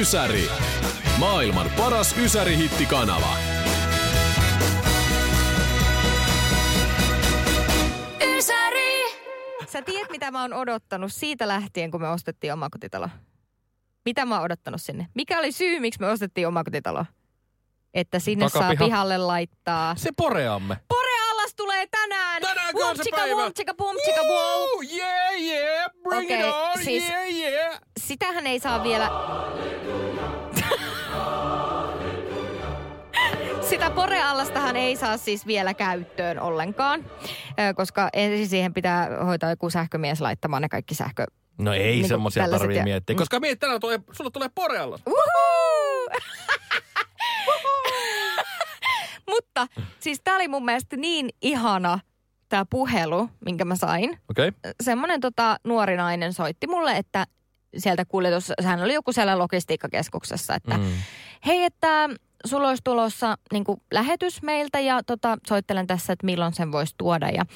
Ysäri. Maailman paras Ysäri-hittikanava. Ysäri! Sä tiedät, mitä mä oon odottanut siitä lähtien, kun me ostettiin omakotitalo? Mitä mä oon odottanut sinne? Mikä oli syy, miksi me ostettiin omakotitalo? Että sinne Takapiha. saa pihalle laittaa. Se poreamme. Poreallas tulee tänään! Tänäänkö on se Wumtsika, päivä? wumtsika. Woo, yeah, yeah, bring Okei, it on, siis- yeah, yeah. Sitähän ei saa vielä... Sitä poreallastahan ei saa siis vielä käyttöön ollenkaan, koska ensin siihen pitää hoitaa joku sähkömies laittamaan ne kaikki sähkö... No ei semmosia tällaiset tarvii ja- miettiä, koska miet tänään tulee, sulla tulee porealla. Mutta siis tää oli mun mielestä niin ihana tämä puhelu, minkä mä sain. Okei. Okay. semmoinen tota, nuori nainen soitti mulle, että sieltä kuljetus, hän oli joku siellä logistiikkakeskuksessa, että mm. hei, että sulla olisi tulossa niin lähetys meiltä ja tota, soittelen tässä, että milloin sen voisi tuoda ja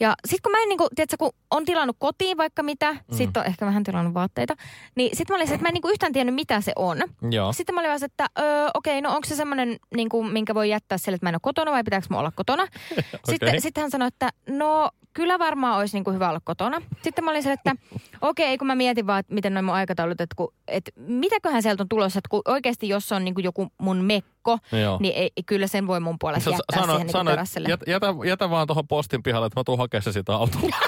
ja sitten kun mä en niinku, tiedätkö, kun on tilannut kotiin vaikka mitä, mm. sitten on ehkä vähän tilannut vaatteita, niin sitten mä olin se, että mä en niinku yhtään tiennyt mitä se on. Joo. Sitten mä olin vaan se, että öö, okei, no onko se semmoinen, niin kuin, minkä voi jättää sille, että mä en ole kotona vai pitääkö mä olla kotona? sitten, sitten hän sanoi, että no kyllä varmaan olisi niin kuin hyvä olla kotona. Sitten mä olin se, että okei, kun mä mietin vaan, että miten noin mun aikataulut, että, kun, että mitäköhän sieltä on tulossa, että kun oikeasti jos on niin kuin joku mun mekko, Joo. niin ei, kyllä sen voi mun puolesta jättää sano, siihen niin sano, terassille. jät, jätä, jätä vaan tuohon postin pihalle, että mä tuun hakemaan se sitä autolla.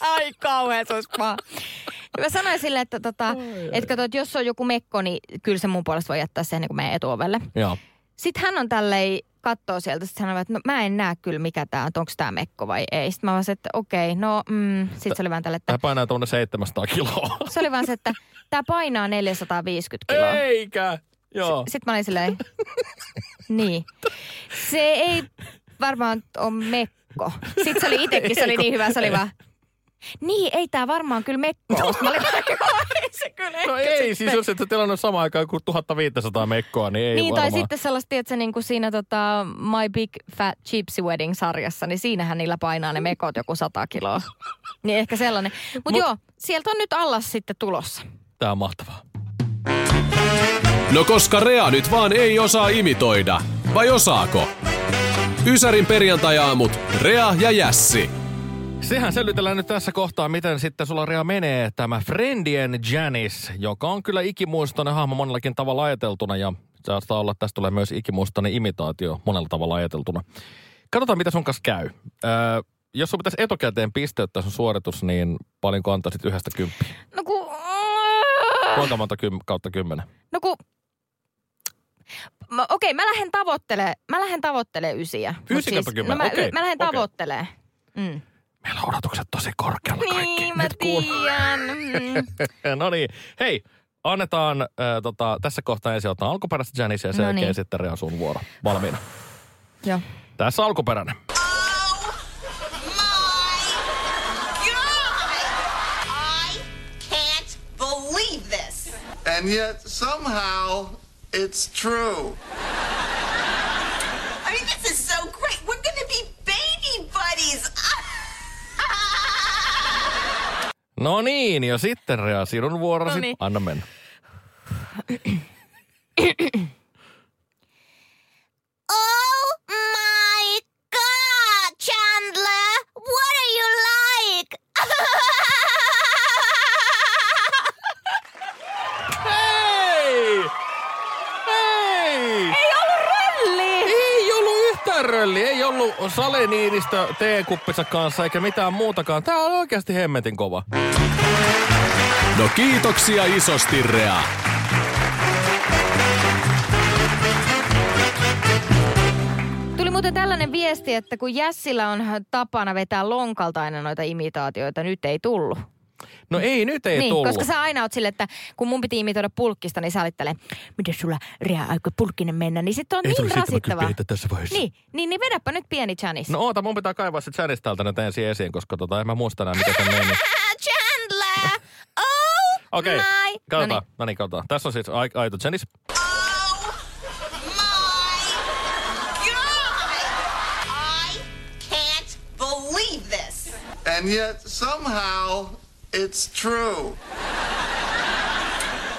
Ai kauhean, se olisi paha. Ja Mä sanoin sille, että, tota, että kato, että jos on joku mekko, niin kyllä se mun puolesta voi jättää sen niin kuin meidän etuovelle. Joo. Sitten hän on tälleen, katsoo sieltä, sitten sanoo, että no, mä en näe kyllä mikä tämä on, onko tämä mekko vai ei. Sitten mä vaan että okei, no mm. Sitten se oli vaan tälle, että Tämä painaa tuonne 700 kiloa. se oli vaan se, että tämä painaa 450 kiloa. Eikä. Joo. Sitten mä olin silleen, niin. Se ei varmaan ole mekko. Sitten se oli itsekin, se oli niin hyvä, se oli vaan, niin, ei tämä varmaan kyllä mekko ole. Mä olin vaan, "Joo, ei se kyllä No ei, sitten." siis jos ette tilannut samaan aikaan kuin 1500 mekkoa, niin ei Niin, varmaan. tai sitten sellaista, että niin kuin siinä tota My Big Fat Gypsy Wedding-sarjassa, niin siinähän niillä painaa ne mekot joku 100 kiloa. Niin ehkä sellainen. Mutta Mut- joo, sieltä on nyt allas sitten tulossa. Tää on mahtavaa. No koska Rea nyt vaan ei osaa imitoida. Vai osaako? Ysärin perjantajaamut. Rea ja Jässi. Sehän selvitellään nyt tässä kohtaa, miten sitten sulla Rea menee tämä Friendien Janice, joka on kyllä ikimuistoinen hahmo monellakin tavalla ajateltuna ja saattaa olla, että tästä tulee myös ikimuistoinen imitaatio monella tavalla ajateltuna. Katsotaan, mitä sun kanssa käy. Öö, jos sun pitäisi etukäteen pisteyttää sun suoritus, niin paljonko antaisit yhdestä kymppiä? No kun... Kuinka monta kym- kautta kymmenen? No. Mä- Okei, mä lähden tavoittelee, mä lähden tavoittelee ysiä. Ysi kautta No mä, okei, mä lähden okei. tavoittelee. Mm. Meillä on odotukset tosi korkealla kaikki. Niin, mä Nyt tiedän. Mm. no niin, hei, annetaan äh, tota, tässä kohtaa ensin ottaa alkuperäistä Janice ja sen No jälkeen niin. sitten Rea sun vuoro. Valmiina. Joo. Tässä alkuperäinen. I can't believe this. And yet, somehow, it's true. No niin, ja sitten Rea, sinun vuorosi. Noniin. Anna mennä. rölli, ei ollut Sale Niinistö teekuppinsa kanssa eikä mitään muutakaan. Tää on oikeasti hemmetin kova. No kiitoksia isosti Rea. Tuli muuten tällainen viesti, että kun Jässillä on tapana vetää lonkalta aina noita imitaatioita, nyt ei tullut. No ei, nyt ei niin, tullut. koska sä aina oot sille, että kun mun piti imitoida pulkkista, niin sä olit tälleen, miten sulla rea aika pulkkinen mennä, niin sitten on Ei niin rasittavaa. heitä tässä vaiheessa. Niin, niin, niin vedäpä nyt pieni Janice. No oota, mun pitää kaivaa se Janice täältä nyt ensin esiin, koska tota, en mä muista enää, miten se meni. Chandler! Oh Okei, my... katsotaan. No niin, katsotaan. Tässä on siis ai- aito Janice. Oh my god! I Can't believe this. And yet, somehow, it's true.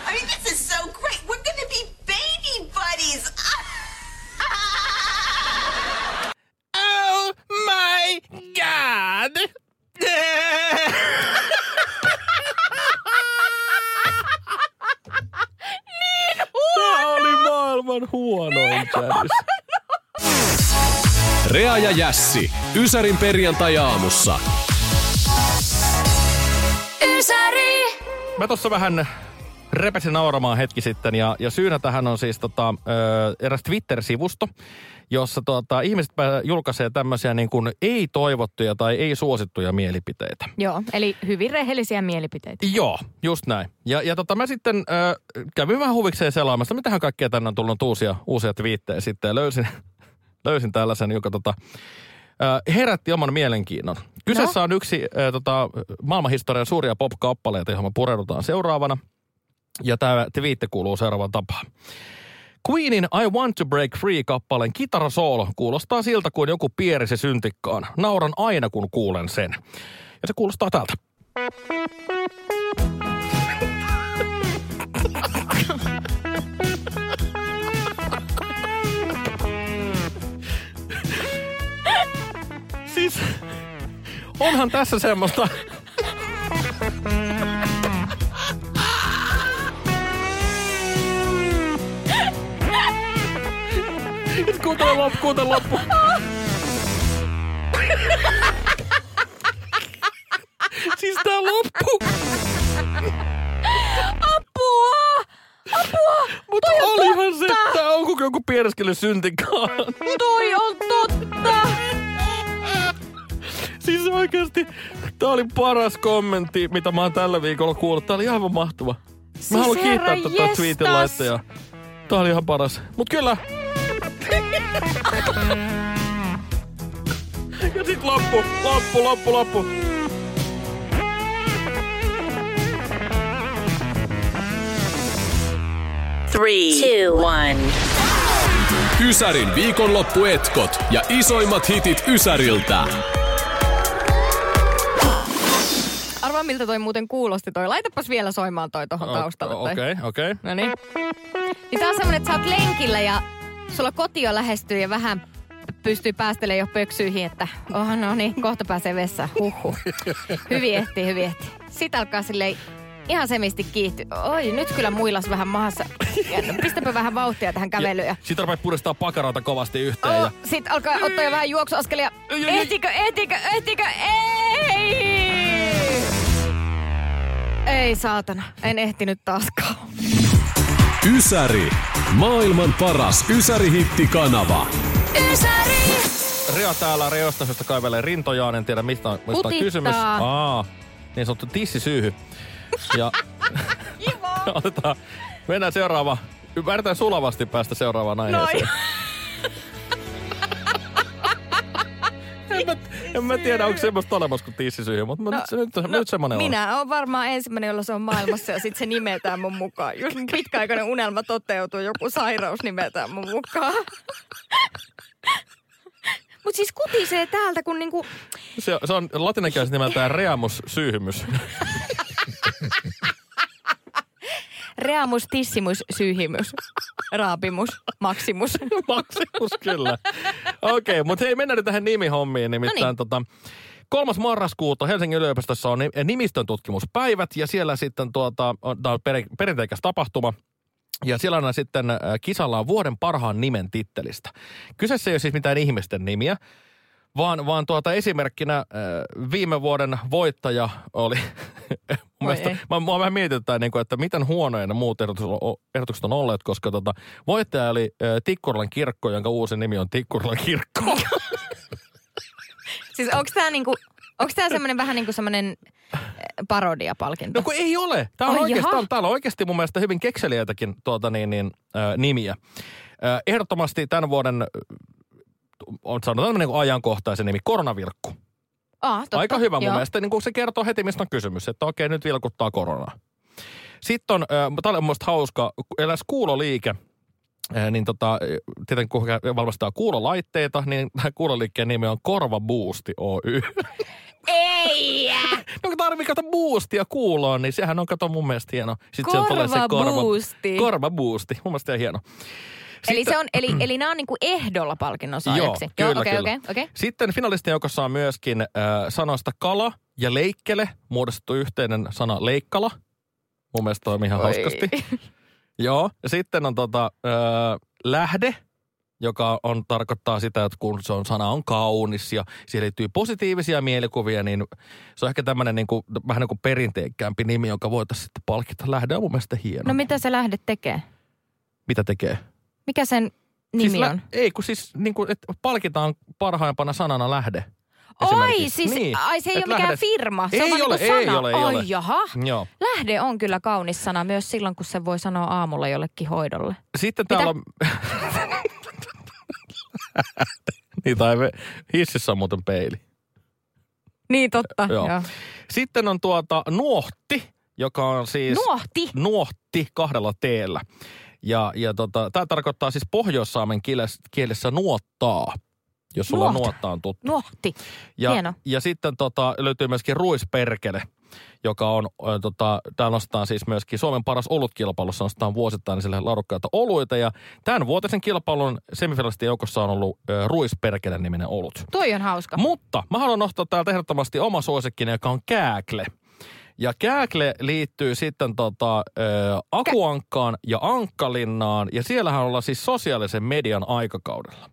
I mean, this is so great. We're gonna be baby buddies. Oh my god! Tämä oli maailman huonoin Janice. Rea ja Jässi. Ysärin perjantai-aamussa. Mä tuossa vähän repesin nauramaan hetki sitten ja, ja syynä tähän on siis tota, ö, eräs Twitter-sivusto, jossa tota, ihmiset julkaisee tämmöisiä niin kuin ei-toivottuja tai ei-suosittuja mielipiteitä. Joo, eli hyvin rehellisiä mielipiteitä. Joo, just näin. Ja, ja tota, mä sitten ö, kävin vähän huvikseen selaamassa, mitähän kaikkea tänne on tullut uusia, uusia twiittejä sitten ja löysin, löysin tällaisen, joka tota, herätti oman mielenkiinnon. Kyseessä on yksi ö, tota, maailmanhistorian suuria pop-kappaleita, johon me pureudutaan seuraavana. Ja tämä twiitti kuuluu seuraavan tapaan. Queenin I Want to Break Free-kappaleen kitarasoolo kuulostaa siltä kuin joku pierisi syntikkaan. Nauran aina, kun kuulen sen. Ja se kuulostaa tältä. Siis onhan tässä semmoista... Nyt kuuntele loppu, kuuntele loppu. siis tää loppu. Apua! Apua! Mutta on olihan se, totta! että onko joku piereskely syntikaan. Toi on totta! Oikeasti, tää oli paras kommentti, mitä mä oon tällä viikolla kuullut. Tää oli aivan mahtava. Mä Siis haluan herra kiittää tätä tweetin laittajaa. Tää oli ihan paras. Mut kyllä. ja sit loppu, loppu, loppu, loppu. Three, two, one. Ysärin viikonloppuetkot ja isoimmat hitit Ysäriltä. Arvaa miltä toi muuten kuulosti toi. Laitapas vielä soimaan toi tohon taustalle. Okei, okei. Okay, No niin. Niin tää on semmonen, että sä oot lenkillä ja sulla kotio lähestyy ja vähän pystyy päästelemään jo pöksyihin, että oh no niin, kohta pääsee vessaan. Huhhuh. Hyvin ehtii, hyvin ehtii. Sitten alkaa silleen ihan semisti kiihtyä. Oi, nyt kyllä muilas vähän maassa. Pistäpä vähän vauhtia tähän kävelyyn. Sitten rupeat puristaa pakarata kovasti yhteen. oh, Ja... sitten alkaa ottaa jo vähän juoksuaskelia. Ehtikö, ehtikö, ehtikö? Ei! Ei saatana, en ehtinyt taaskaan. Ysäri. Maailman paras Ysäri-hittikanava. Ysäri! Rea täällä reostasesta kaivelee rintojaan, en tiedä mistä on, mistä on Putittaa. kysymys. Aa, niin sanottu tissisyyhy. Ja otetaan, mennään seuraava. Ymmärretään sulavasti päästä seuraavaan aiheeseen. en, en mä tiedä, onko semmoista olemassa kuin tissisyyhy, mutta no, nyt, se- nyt, no, nyt semmoinen on. Minä olen varmaan ensimmäinen, jolla se on maailmassa ja sitten se nimetään mun mukaan. Jos mun pitkäaikainen unelma toteutuu, joku sairaus nimetään mun mukaan. Mutta siis kutisee täältä, kun niinku... Se, se on latinankielisesti nimeltään reamus syyhymys. Reamus, tissimus, syyhimys, raapimus, maksimus. Maksimus kyllä. Okei, okay, mutta hei, mennään nyt tähän nimihommiin. Nimittäin Noniin. tota, 3. marraskuuta Helsingin yliopistossa on ni- nimistön tutkimuspäivät ja siellä sitten tuota, on, tää on per, perinteikäs tapahtuma. Ja siellä on sitten äh, kisalla on vuoden parhaan nimen tittelistä. Kyseessä ei ole siis mitään ihmisten nimiä, vaan, vaan tuota esimerkkinä äh, viime vuoden voittaja oli, mielestä, mä, mua vähän mietityttää, niin kuin, että miten huonoja ne muut ehdotukset on, olleet, koska tota, voittaja oli äh, Tikkurilan kirkko, jonka uusi nimi on Tikkurilan kirkko. Siis onko tää niinku... Onko tää semmonen vähän niinku semmonen parodiapalkinto. No kun ei ole. Tää on Ai oikeasti, jaha. tää on, täällä on oikeasti mun mielestä hyvin kekseliäitäkin tuota, niin, niin, äh, nimiä. Äh, ehdottomasti tämän vuoden on sanotaan niin ajankohtaisen nimi, koronavirkku. Ah, totta. Aika hyvä mun Joo. mielestä. Niin kuin se kertoo heti, mistä on kysymys. Että okei, nyt vilkuttaa koronaa. Sitten on, äh, tämä oli mun hauska, eläs kuuloliike. Äh, niin tota, tietenkin kun valmistaa kuulolaitteita, niin kuuloliikkeen nimi on Korva Boosti Oy. Ei! No kun tarvii kato boostia kuuloon, niin sehän on kato mun mielestä hieno. Sitten tulee se Korva korva, boosti. korva boosti. Mun mielestä ihan hieno. Eli, Sitten- se on, eli, eli nämä on niinku ehdolla palkinnon saajaksi. Joo, kyllä, okei, kyllä. okei, okei. Sitten finalistien joukossa on myöskin äh, sanoista kala ja leikkele muodostettu yhteinen sana leikkala. Mun mielestä toimii ihan Oi. hauskasti. Joo. Ja sitten on tota, äh, lähde, joka on, tarkoittaa sitä, että kun se on, sana on kaunis ja siihen liittyy positiivisia mielikuvia, niin se on ehkä tämmöinen niin kuin, vähän niin kuin perinteikkäämpi nimi, joka voitaisiin sitten palkita. Lähde on mun mielestä hieno. No mitä se lähde tekee? Mitä tekee? Mikä sen nimi siis on? ei, kun siis niin kuin, että palkitaan parhaimpana sanana lähde. Esimerkiksi. siis, Niin, ai se ei et ole mikään lähde- firma, se Ei on ole, niinku ei sana. ole, ei ai ole. jaha. Joo. Lähde on kyllä kaunis sana myös silloin, kun se voi sanoa aamulla jollekin hoidolle. Sitten täällä on... niin, tai me- hississä on muuten peili. Niin totta, Joo. joo. Sitten on tuota nuohti, joka on siis... Nuohti. Nuohti kahdella teellä. Ja, ja tota, tämä tarkoittaa siis pohjoissaamen kielessä, kielessä nuottaa, jos sulla Nuot. nuotta on tuttu. Nuohti. Ja, Hieno. ja sitten tota, löytyy myöskin ruisperkele, joka on, ö, tota, täällä nostetaan siis myöskin Suomen paras olutkilpailussa, nostetaan vuosittain sille laadukkaita oluita. Ja tämän vuotisen kilpailun semifinalistien joukossa on ollut ö, ruisperkele niminen olut. Toi on hauska. Mutta mä haluan nostaa täältä ehdottomasti oma suosikkini, joka on kääkle. Ja kääkle liittyy sitten tota, ö, Akuankkaan ja Ankkalinnaan, ja siellähän ollaan siis sosiaalisen median aikakaudella.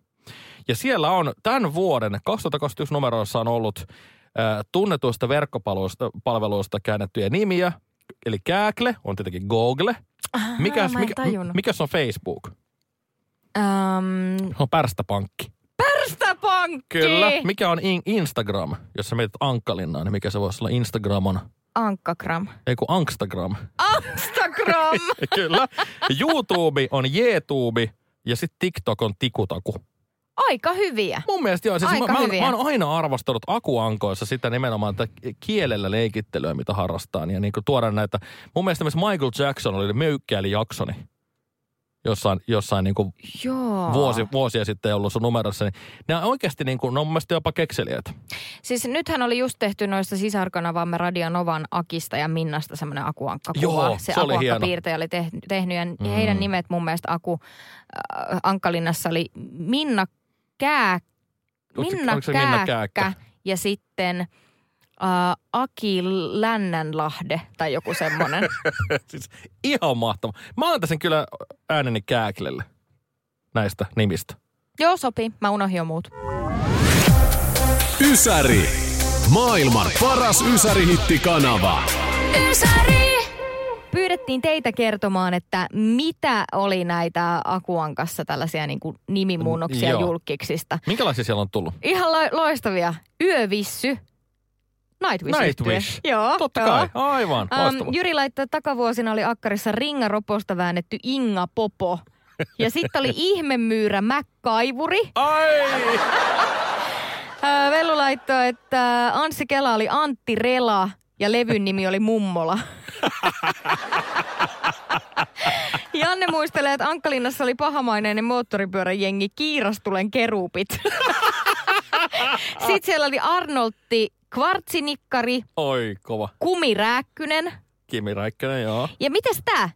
Ja siellä on tämän vuoden 2021 numeroissa on ollut ö, tunnetuista verkkopalveluista palveluista käännettyjä nimiä. Eli Kääkle on tietenkin Google. Mikäs, en mikä, mikäs on Facebook? Um, Se on Pärstäpankki. Pärstäpankki! Kyllä. Mikä on in- Instagram? Jos sä mietit Ankkalinnaa, niin mikä se voisi olla? Instagram on, Ankkagram. ei kun Ankstagram. Instagram! Kyllä. YouTube on YouTube ja sitten TikTok on Tikutaku. Aika hyviä. Mun mielestä joo. Siis Aika mä, mä, hyviä. mä oon aina arvostanut akuankoissa sitä nimenomaan tätä kielellä leikittelyä, mitä harrastaan. Ja niin kuin tuoda näitä, mun mielestä myös Michael Jackson oli Möykkäili Jacksoni. Jossain, jossain niin kuin Joo. vuosi, vuosia sitten ollut sun numerossa. Niin on oikeasti niin kuin, ne on mun jopa kekseliäitä. Siis nythän oli just tehty noista sisarkanavamme Radio Novan Akista ja Minnasta semmoinen akuankkakuva. Joo, se se oli hieno. akuankkapiirtäjä oli tehnyt, tehnyt ja mm. heidän nimet mun mielestä Aku äh, Ankkalinnassa oli Minna Kää, Onko se- Minna, Minna Kääkkä, Kääkkä? ja sitten äh, Aki Lännänlahde tai joku semmoinen. siis ihan mahtava. Mä antaisin kyllä ääneni Kääklelle näistä nimistä. Joo, sopii. Mä unohdin jo muut. Ysäri. Maailman paras ysärihittikanava. Ysäri. Pyydettiin teitä kertomaan, että mitä oli näitä Akuankassa tällaisia niin kuin nimimuunnoksia Joo. julkiksista. Minkälaisia siellä on tullut? Ihan lo- loistavia. Yövissy. Nightwish. Nightwish. Joo. Totta joo. kai, aivan. Um, Jyri laittoi, että takavuosina oli akkarissa ringaroposta väännetty Inga Popo. Ja sitten oli ihmemyyrä Mäkkaivuri. Ai! Vellu laittoi, että Anssi Kela oli Antti Rela ja levyn nimi oli Mummola. Janne muistelee, että Ankkalinnassa oli pahamaineinen moottoripyöräjengi Kiirastulen kerupit. Sitten siellä oli Arnoltti Kvartsinikkari, Oi, kova. Kumi Rääkkynen. Kimi Räikkönen, joo. Ja mitäs tää?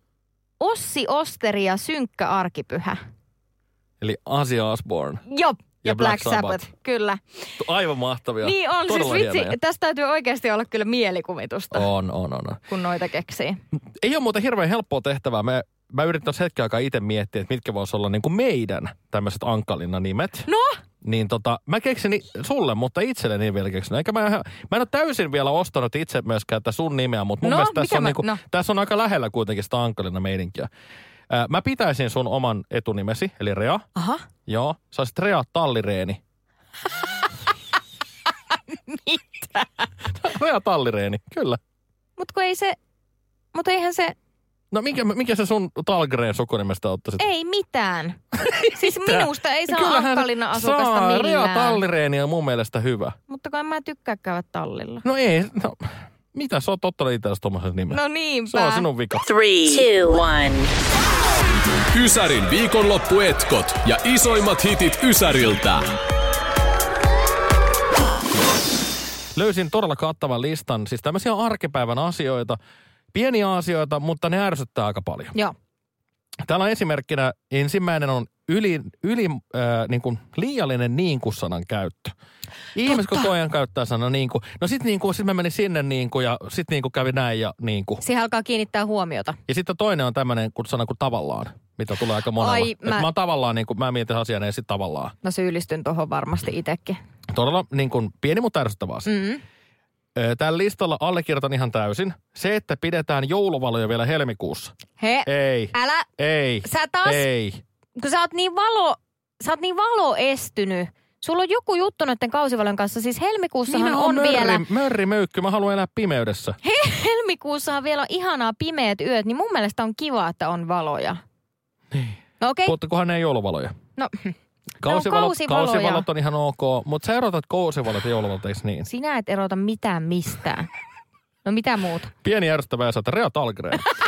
Ossi Osteri ja Synkkä Arkipyhä. Eli Asia Osborne. Joo. Ja, Ja Black, Black Sabbath. Sabbath. kyllä. Aivan mahtavia. Niin on, Todella siis vitsi, hienoja. tästä täytyy oikeasti olla kyllä mielikuvitusta, On, on, on. kun noita keksii. Ei ole muuten hirveän helppoa tehtävää. Me, mä yritin tuossa hetken aikaa itse miettiä, että mitkä voisi olla niin kuin meidän tämmöiset Ankkalinnan nimet. No, Niin tota, mä keksin ni- sulle, mutta itselleni ei vielä keksinyt. Eikä mä, ihan- mä en ole täysin vielä ostanut itse myöskään tätä sun nimeä, mutta mun No, mielestä tässä on, mä- niinku, no. tässä on aika lähellä kuitenkin sitä Ankkalinnan meininkiä. Ää, mä pitäisin sun oman etunimesi, eli Rea. aha. Joo, sä olisit Rea Tallireeni. Rea Tallireeni, kyllä. Mutta kun ei se, mutta eihän se, No mikä, mikä se sun Talgreen sukunimestä ottaisit? ei mitään. siis minusta ei saa Kyllähän Akkalinnan asukasta saa. Rea millään. Tallireeni on mun mielestä hyvä. Mutta kun en mä tykkää käydä tallilla. No ei, no, mitä sä oot ottanut itsellesi tommosen nimen? No se niinpä. on sinun vika. Three, two, one. Ysärin viikonloppuetkot ja isoimmat hitit Ysäriltä. Löysin todella kattavan listan, siis tämmöisiä arkipäivän asioita, pieniä asioita, mutta ne ärsyttää aika paljon. Joo. Täällä on esimerkkinä ensimmäinen on yli, yli äh, niin kuin liiallinen niinkusanan käyttö. Ihmiset koko ajan käyttää sanaa niinku. No sit niinku, sit mä menin sinne niinku ja sit niinku kävi näin ja niinku. Siihen alkaa kiinnittää huomiota. Ja sitten toinen on tämmöinen kun sana kuin tavallaan, mitä tulee aika monella. Ai, Et mä- mä... oon tavallaan niinku, mä mietin asian ja sit tavallaan. Mä syyllistyn tuohon varmasti itsekin. Todella niin kuin, pieni, mutta ärsyttävä asia. Mm. Tällä listalla allekirjoitan ihan täysin. Se, että pidetään jouluvaloja vielä helmikuussa. He, Ei, älä, ei, sä taas, ei. kun sä oot niin valo, sä oot niin valoestynyt. Sulla on joku juttu noiden kausivalojen kanssa. Siis helmikuussahan Minä on on mörri, vielä, mörri möykky, mä haluan elää pimeydessä. helmikuussahan vielä on ihanaa pimeät yöt, niin mun mielestä on kiva, että on valoja. Niin. No okei, okay. Ne ei jouluvaloja. no Kausivalot, kausivaloja. kausivalot on ihan ok, mutta sä erotat kausivalot jouluvalot, eikö niin? sinä et erota mitään mistään. No mitä muuta? Pieni ärsyttävä ja että Rea Talgren.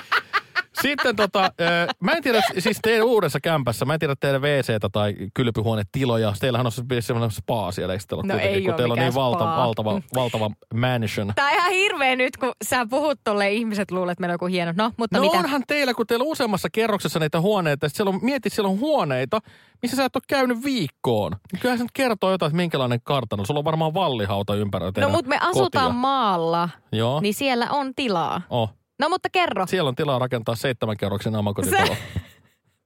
Sitten tota, mä en tiedä, siis teidän uudessa kämpässä, mä en tiedä teidän WC tai kylpyhuonetiloja. Teillähän on se- semmoinen spa siellä, eikö teillä ole No ei kun teillä on niin valta, valtava, valtava mansion. Tää on ihan hirveä nyt, kun sä puhut tolle ihmiset luulet, että meillä on joku hieno. No, mutta No mitä? onhan teillä, kun teillä on useammassa kerroksessa niitä huoneita, siellä on, mieti, siellä on huoneita, missä sä et ole käynyt viikkoon. Kyllähän se nyt kertoo jotain, että minkälainen kartano. Sulla on varmaan vallihauta ympärillä No mutta me asutaan kotia. maalla, Joo, niin siellä on tilaa. oh. No mutta kerro. Siellä on tilaa rakentaa seitsemän kerroksen omakotitalo.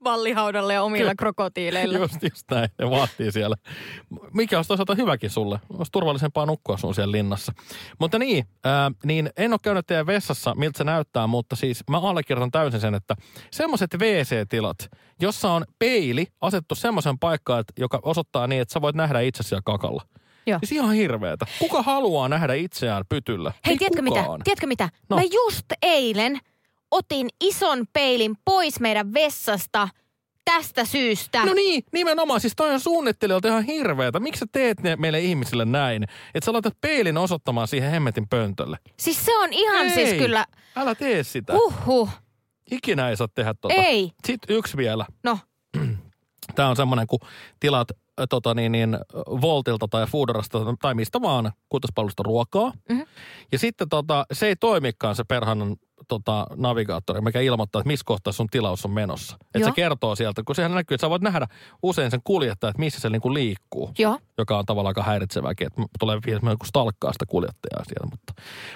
Vallihaudalle ja omilla Kyllä. krokotiileilla. Just, just näin. Ne vaatii siellä. Mikä olisi toisaalta hyväkin sulle. Olisi turvallisempaa nukkua sun siellä linnassa. Mutta niin, ää, niin en ole käynyt teidän vessassa, miltä se näyttää, mutta siis mä allekirjoitan täysin sen, että semmoiset WC-tilat, jossa on peili asettu semmoisen paikkaan, joka osoittaa niin, että sä voit nähdä itsesi siellä kakalla. Joo. Siis ihan hirveetä. Kuka haluaa nähdä itseään pytyllä? Hei, Ei tiedätkö mitä? kukaan. Tiedätkö mitä? No. Mä just eilen otin ison peilin pois meidän vessasta tästä syystä. No niin, nimenomaan. Siis toi on suunnittelijoilta ihan hirveetä. Miksi sä teet ne meille ihmisille näin? Että sä laitat peilin osoittamaan siihen hemmetin pöntölle. Siis se on ihan Ei. siis kyllä, Älä tee sitä. uhuh. Ikinä ei saa tehdä tota. Ei. Sitten yksi vielä. No, Tämä on semmoinen, kun tilaat äh, tota, niin, niin, Voltilta tai Foodorasta tai mistä vaan kulutuspalvelusta ruokaa. Mhm. Ja sitten tota, se ei toimikaan se perhanan tota, navigaattori, mikä ilmoittaa, että missä kohtaa sun tilaus on menossa. Että se kertoo sieltä, kun sehän näkyy, että sä voit nähdä usein sen kuljettajan, että missä se niinku liikkuu. joo. Joka on tavallaan aika häiritsevääkin, että tulee vielä joku stalkkaa sitä kuljettajaa siellä. Mutta,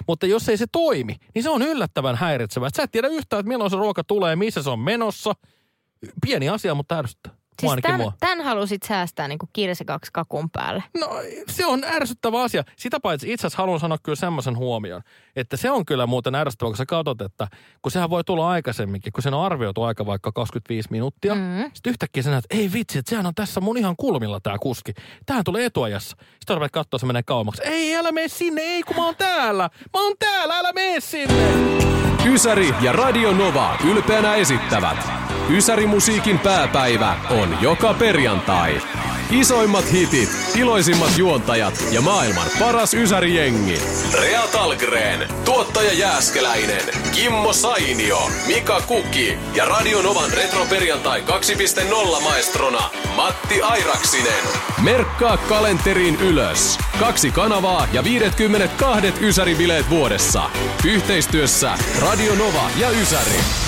mutta jos ei se toimi, niin se on yllättävän häiritsevää. Sä et tiedä yhtään, että milloin se ruoka tulee, missä se on menossa. Pieni asia, mutta ärsyttää. Siis tämän, mua. tämän halusit säästää niin kuin kaksi kakun päälle. No se on ärsyttävä asia. Sitä paitsi itse asiassa haluan sanoa kyllä semmoisen huomion, että se on kyllä muuten ärsyttävä, kun sä katsot, että kun sehän voi tulla aikaisemminkin, kun sen on arvioitu aika vaikka 25 minuuttia. Mm. Sitten yhtäkkiä sä näet, että ei vitsi, että sehän on tässä mun ihan kulmilla tämä kuski. Tähän tulee etuajassa. Sitten rupeat katsoa, se menee kauemmaksi. Ei, älä mene sinne, ei kun mä oon täällä. Mä oon täällä, älä mene sinne. Ysäri ja Radio Nova ylpeänä esittävät Ysäri musiikin pääpäivä on joka perjantai. Isoimmat hitit, iloisimmat juontajat ja maailman paras Ysäri-jengi. Rea Talgren, tuottaja Jääskeläinen, Kimmo Sainio, Mika Kuki ja Radio Novan retroperjantai 2.0 maestrona Matti Airaksinen. Merkkaa kalenteriin ylös. Kaksi kanavaa ja 52 Ysäri-bileet vuodessa. Yhteistyössä Radio Nova ja Ysäri.